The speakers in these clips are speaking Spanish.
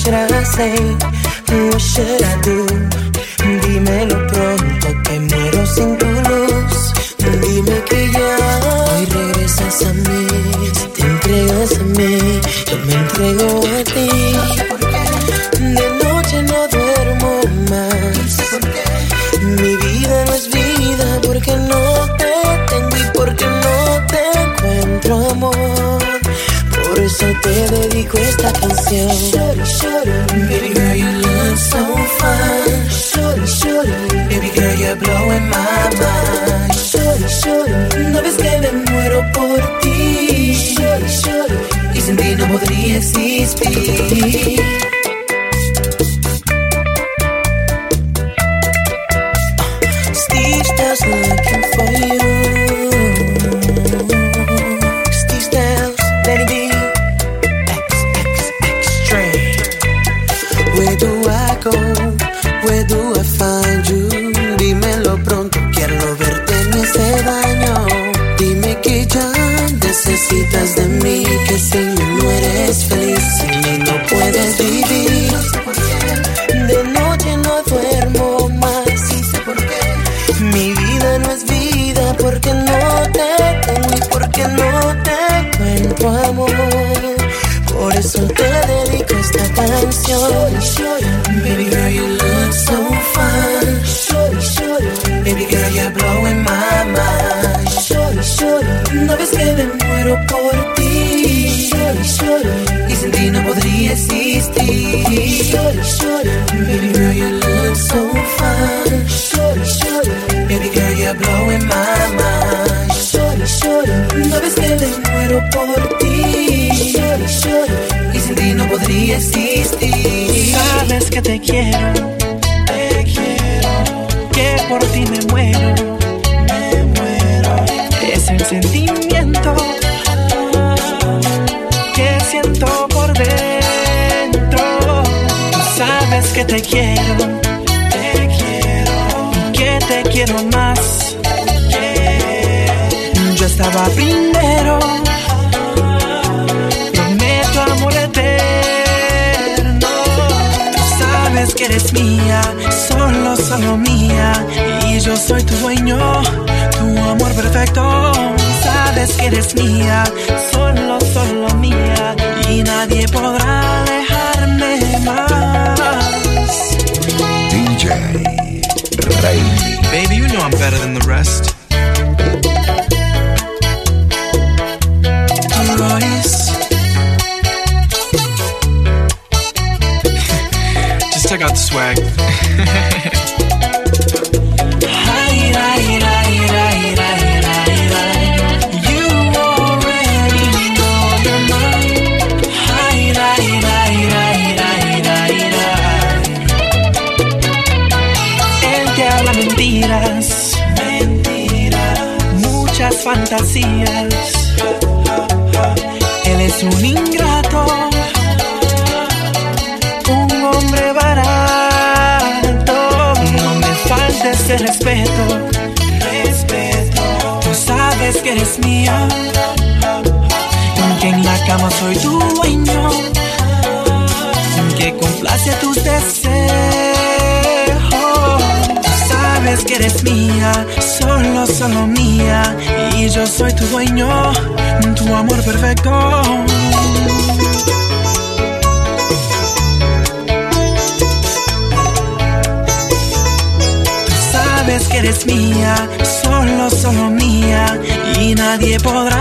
should I say? What should I do? Dímelo pronto que muero sin tu luz. Dime que ya hoy regresas a mí. Te entregas a mí, yo me entrego a ti. Te dedico esta canción. Shorty, shorty, baby girl, you look so fine. Shorty, shorty, baby girl, you're blowing my mind. Shorty, shorty, no ves que me muero por ti. Shorty, shorty, y sin ti no podría existir. Porque no te tengo y porque no te encuentro amor. Por eso te dedico esta canción. Baby girl, you look so fine. Baby girl, you're blowing my mind. No ves que me muero por muero por ti. Shorty, shorty, y sin ti no podría existir. Sabes que te quiero, te quiero, que por ti me muero, me muero. Es el sentimiento que siento por dentro. Sabes que te quiero, te quiero, que te quiero más. Yo estaba primero, mía, solo, solo mía. Y yo soy tu dueño, tu amor perfecto. Sabes que eres mía, solo, solo mía. Y nadie podrá alejarme más. DJ Rey. Baby, you know I'm better than the rest. Habla mentiras, mentiras, muchas fantasías. Él es un ingrato, soy tu dueño, que complace tus deseos. Sabes que eres mía, solo, solo mía, y yo soy tu dueño, tu amor perfecto. Sabes que eres mía, solo, solo mía, y nadie podrá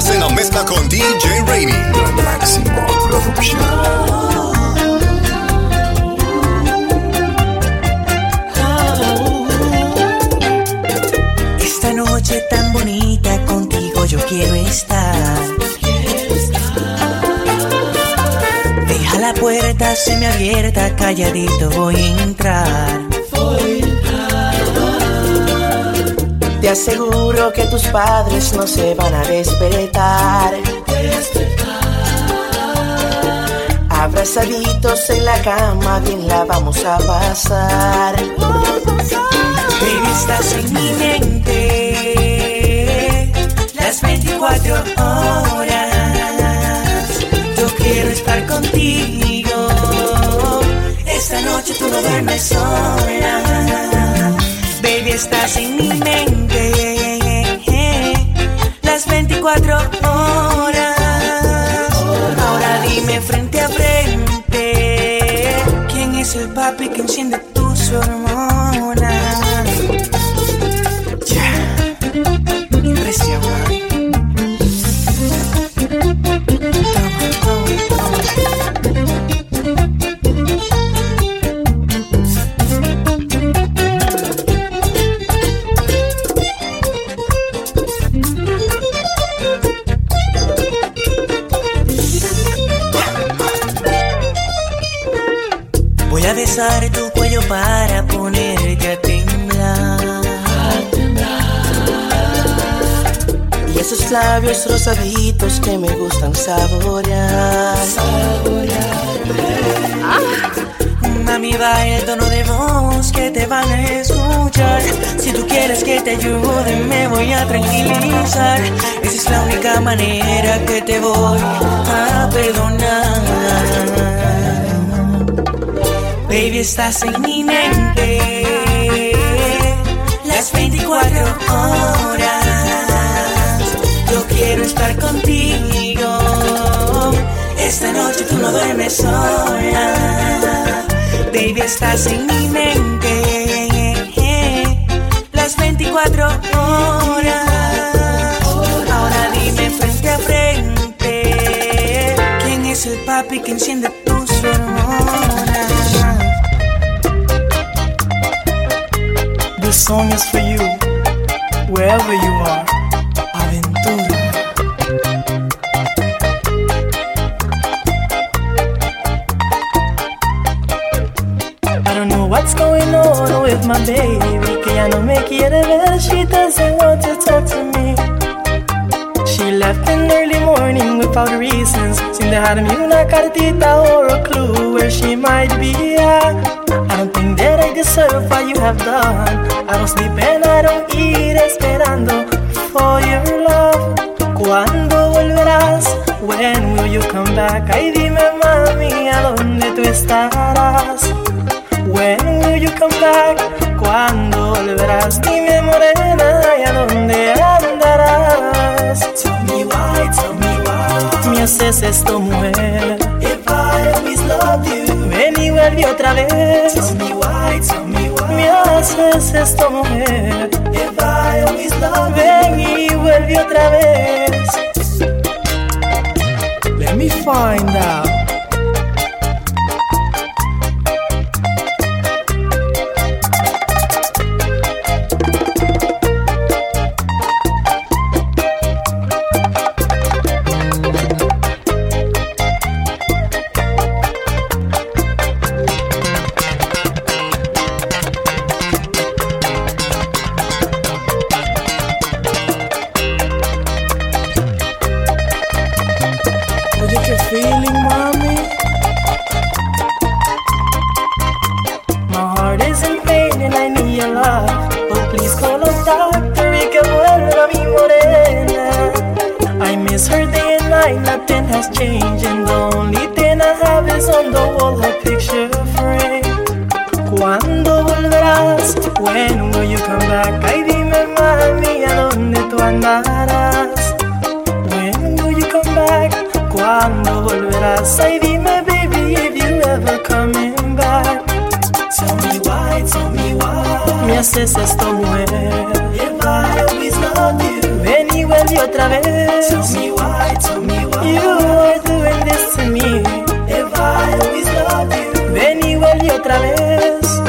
Estás en la mezcla con DJ Rainy. Esta noche tan bonita contigo yo quiero estar. Deja la puerta semiabierta, calladito voy a entrar. Te aseguro que tus padres no se van a despertar. Abrazaditos en la cama, bien la vamos a pasar. Baby, estás en mi mente, las 24 horas. Yo quiero estar contigo. Esta noche tú no duermes sola. Estás en mi mente. Las 24 horas. Ahora dime frente a frente. ¿Quién es el papi que enciende tus hormonas? Me gustan saborear. Mami, va el tono de voz que te van a escuchar. Si tú quieres que te ayude, me voy a tranquilizar. Esa es la única manera que te voy a perdonar. Baby, estás en mi mente las 24 horas. Quiero estar contigo. Esta noche tú no duermes sola. Baby, estás en mi mente las 24 horas. Ahora dime frente a frente. ¿Quién es el papi que enciende tus hormonas? This song is for you, wherever you are. My baby, que ya no me quiere ver. She doesn't want to talk to me. She left in early morning without reasons. Sin dejarme una cartita or a clue where she might be at. I don't think that I deserve what you have done. I don't sleep and I don't eat esperando for your love. ¿Cuándo volverás? When will you come back? Ay, dime mami, ¿a dónde tú estarás? When you come back? ¿Cuándo volverás? Dime morena, ¿y a dónde andarás? Tell me why, tell me why. Me haces esto, mujer. If I always loved you. Ven y vuelve otra vez. Tell me why, tell me why. Me haces esto, mujer. If I always loved you. Ven y vuelve otra vez. Let me find out you come back? Ay, dime, mami, ¿a dónde tú andarás? When will you come back? ¿Cuándo volverás? Ay, dime, baby, if you ever coming back. Tell me why, tell me why. Me haces esto, mujer. If I always love you. Ven y vuelve otra vez. Tell me why, tell me why. You are doing this to me. If I always love you. Ven y vuelve otra vez.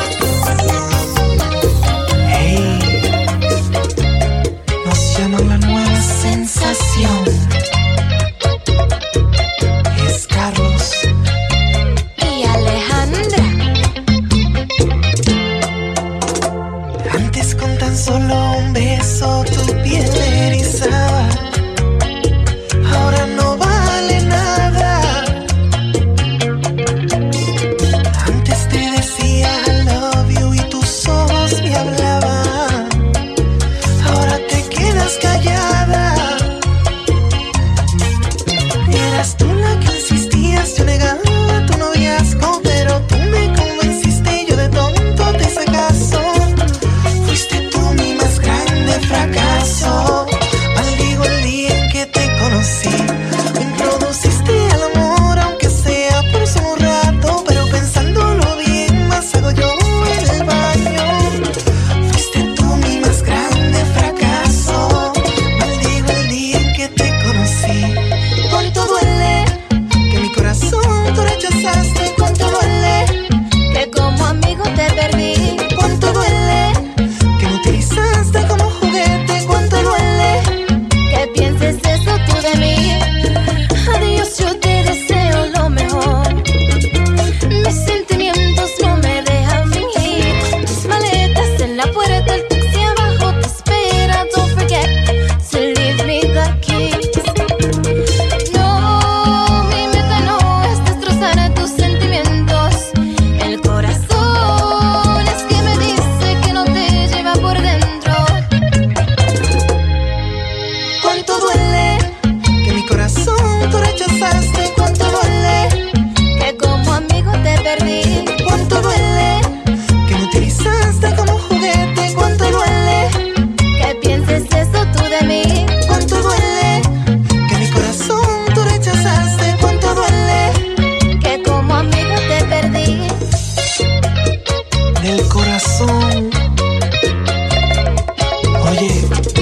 again.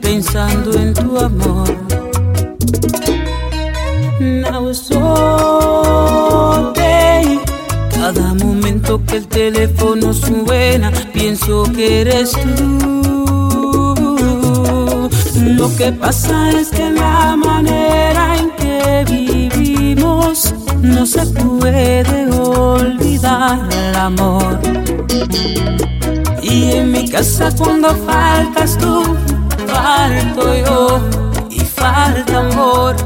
Pensando en tu amor. Day. Cada momento que el teléfono suena, pienso que eres tú. Lo que pasa es que la manera en que vivimos no se puede olvidar el amor. Y en mi casa cuando faltas tú, falto yo y falta amor.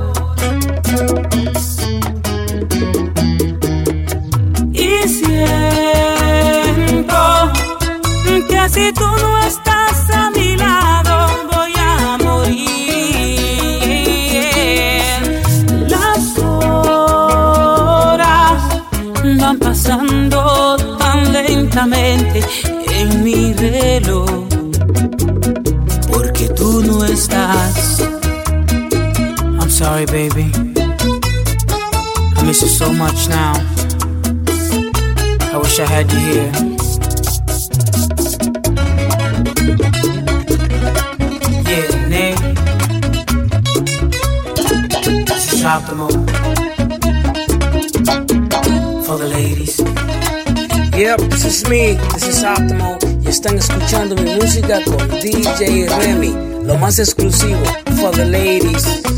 Y siento que si tú no estás Baby. I miss you so much now. I wish I had you here. Yeah, Nate. This is optimal. For the ladies. Yep, this is me, this is Optimal y están escuchando mi música con DJ Remy, lo más exclusivo for the ladies.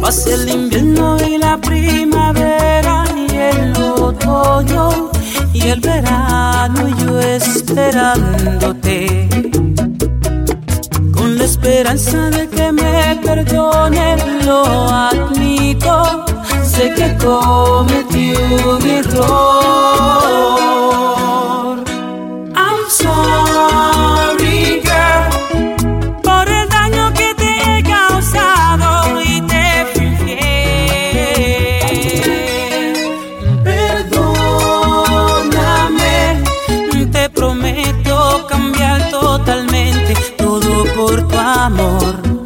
Pasa el invierno y la primavera y el otoño y el verano yo esperándote. Con la esperanza de que me perdones lo admito, sé que cometí un error. Amor.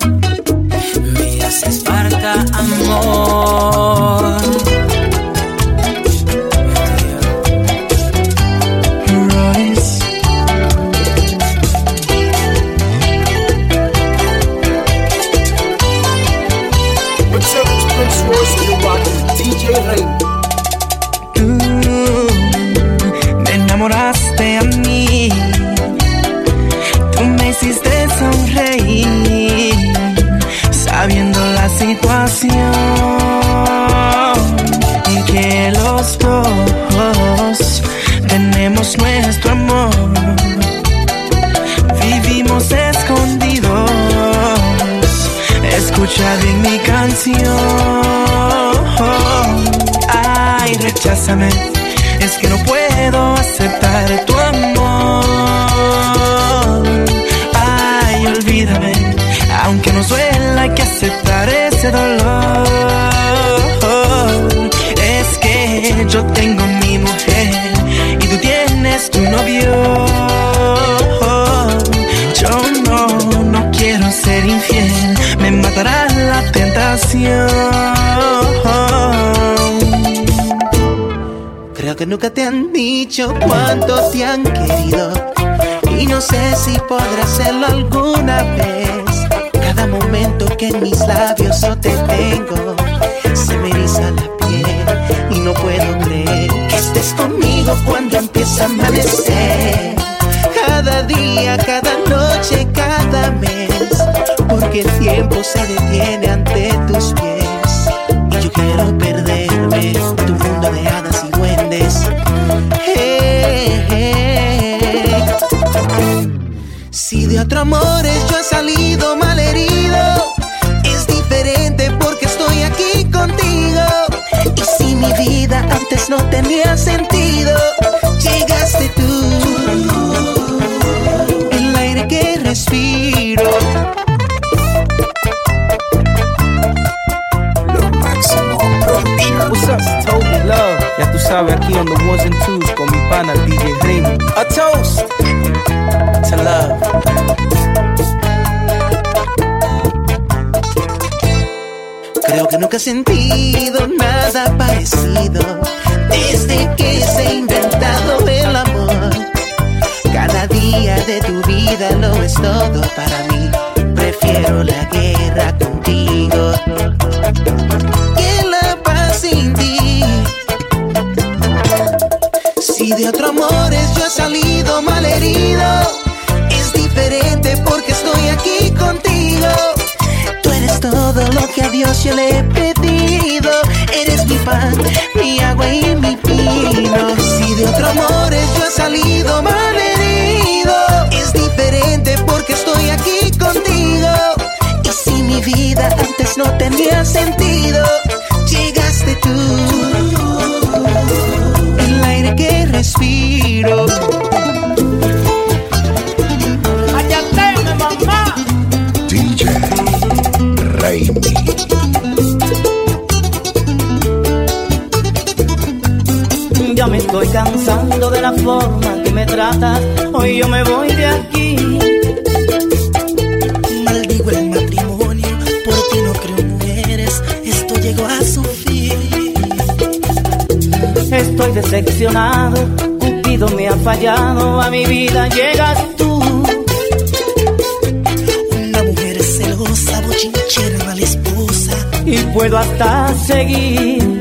Bésame que nunca te han dicho cuánto te han querido. Y no sé si podré hacerlo alguna vez. Cada momento que en mis labios yo te tengo, se me eriza la piel. Y no puedo creer que estés conmigo cuando empieza a amanecer. Cada día, cada noche, cada mes. Porque el tiempo se detiene ante tus pies. Y yo quiero Otro amores yo he salido mal herido, es diferente porque estoy aquí contigo. Y si mi vida antes no tenía sentido, llegaste tú. El aire que respiro. What's up, Toby Love? Ya tú sabes, aquí on the ones and twos con mi pana DJ Remy. A toast to love. Creo que nunca he sentido nada parecido desde que se ha inventado el amor. Cada día de tu vida lo es todo para mí. Prefiero la guerra que a Dios yo le he pedido. Eres mi pan, mi agua y mi vino. Si de otro amores yo he salido mal herido, es diferente porque estoy aquí contigo. Y si mi vida antes no tenía sentido, estoy cansando de la forma que me tratas. Hoy yo me voy de aquí. Maldigo el matrimonio, por ti no creo mujeres. Esto llegó a su fin. Estoy decepcionado. Cupido me ha fallado. A mi vida llegas tú. Una mujer celosa, bochinchera, mala esposa. Y puedo hasta seguir.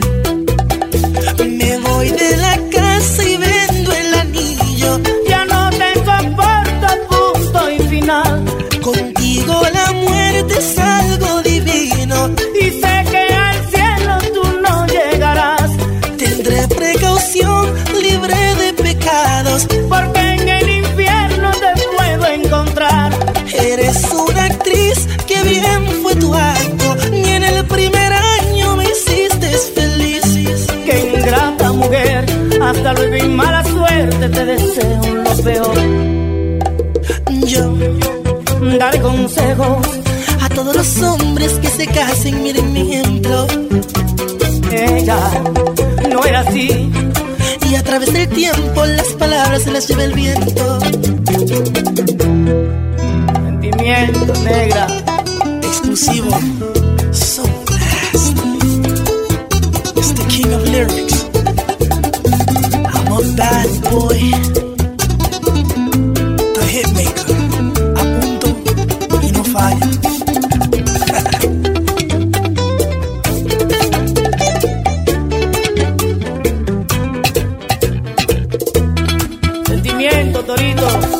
Mala suerte te deseo lo peor. Yo Daré consejos, a todos los hombres que se casen, miren mi ejemplo. ella no era así. Y a través del tiempo las palabras se las lleva el viento. Sentimiento negra, Exclusivo. Bad boy. The hitmaker. A punto y no falla. sentimiento torito.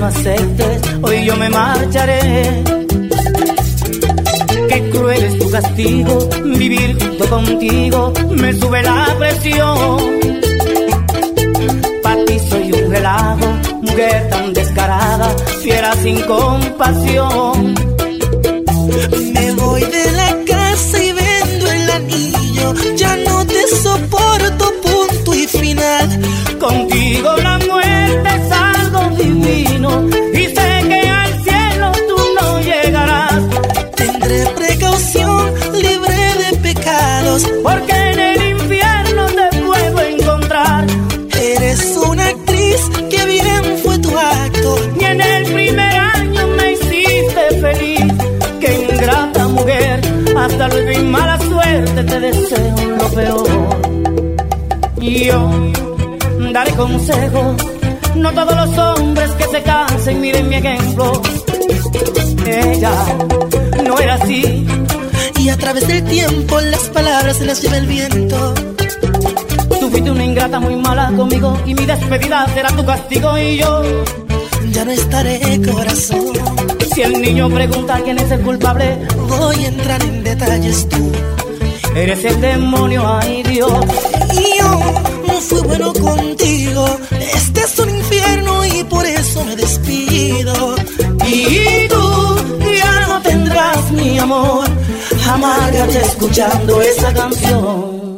No aceptes, hoy yo me marcharé. Qué cruel es tu castigo, vivir junto contigo me sube la presión. Para ti soy un relajo, mujer tan descarada, fiera sin compasión. Me voy de la Ella no era así, Y a través del tiempo las palabras se las lleva el viento. tú fuiste una ingrata muy mala conmigo y mi despedida será tu castigo y yo. Ya no estaré corazón. Si el niño pregunta quién es el culpable, Voy a entrar en detalles tú. eres el demonio, ay Dios. Y yo no fui bueno contigo. Este es un infierno y por eso me despido. Y tú tendrás mi amor, amárgate escuchando esa canción.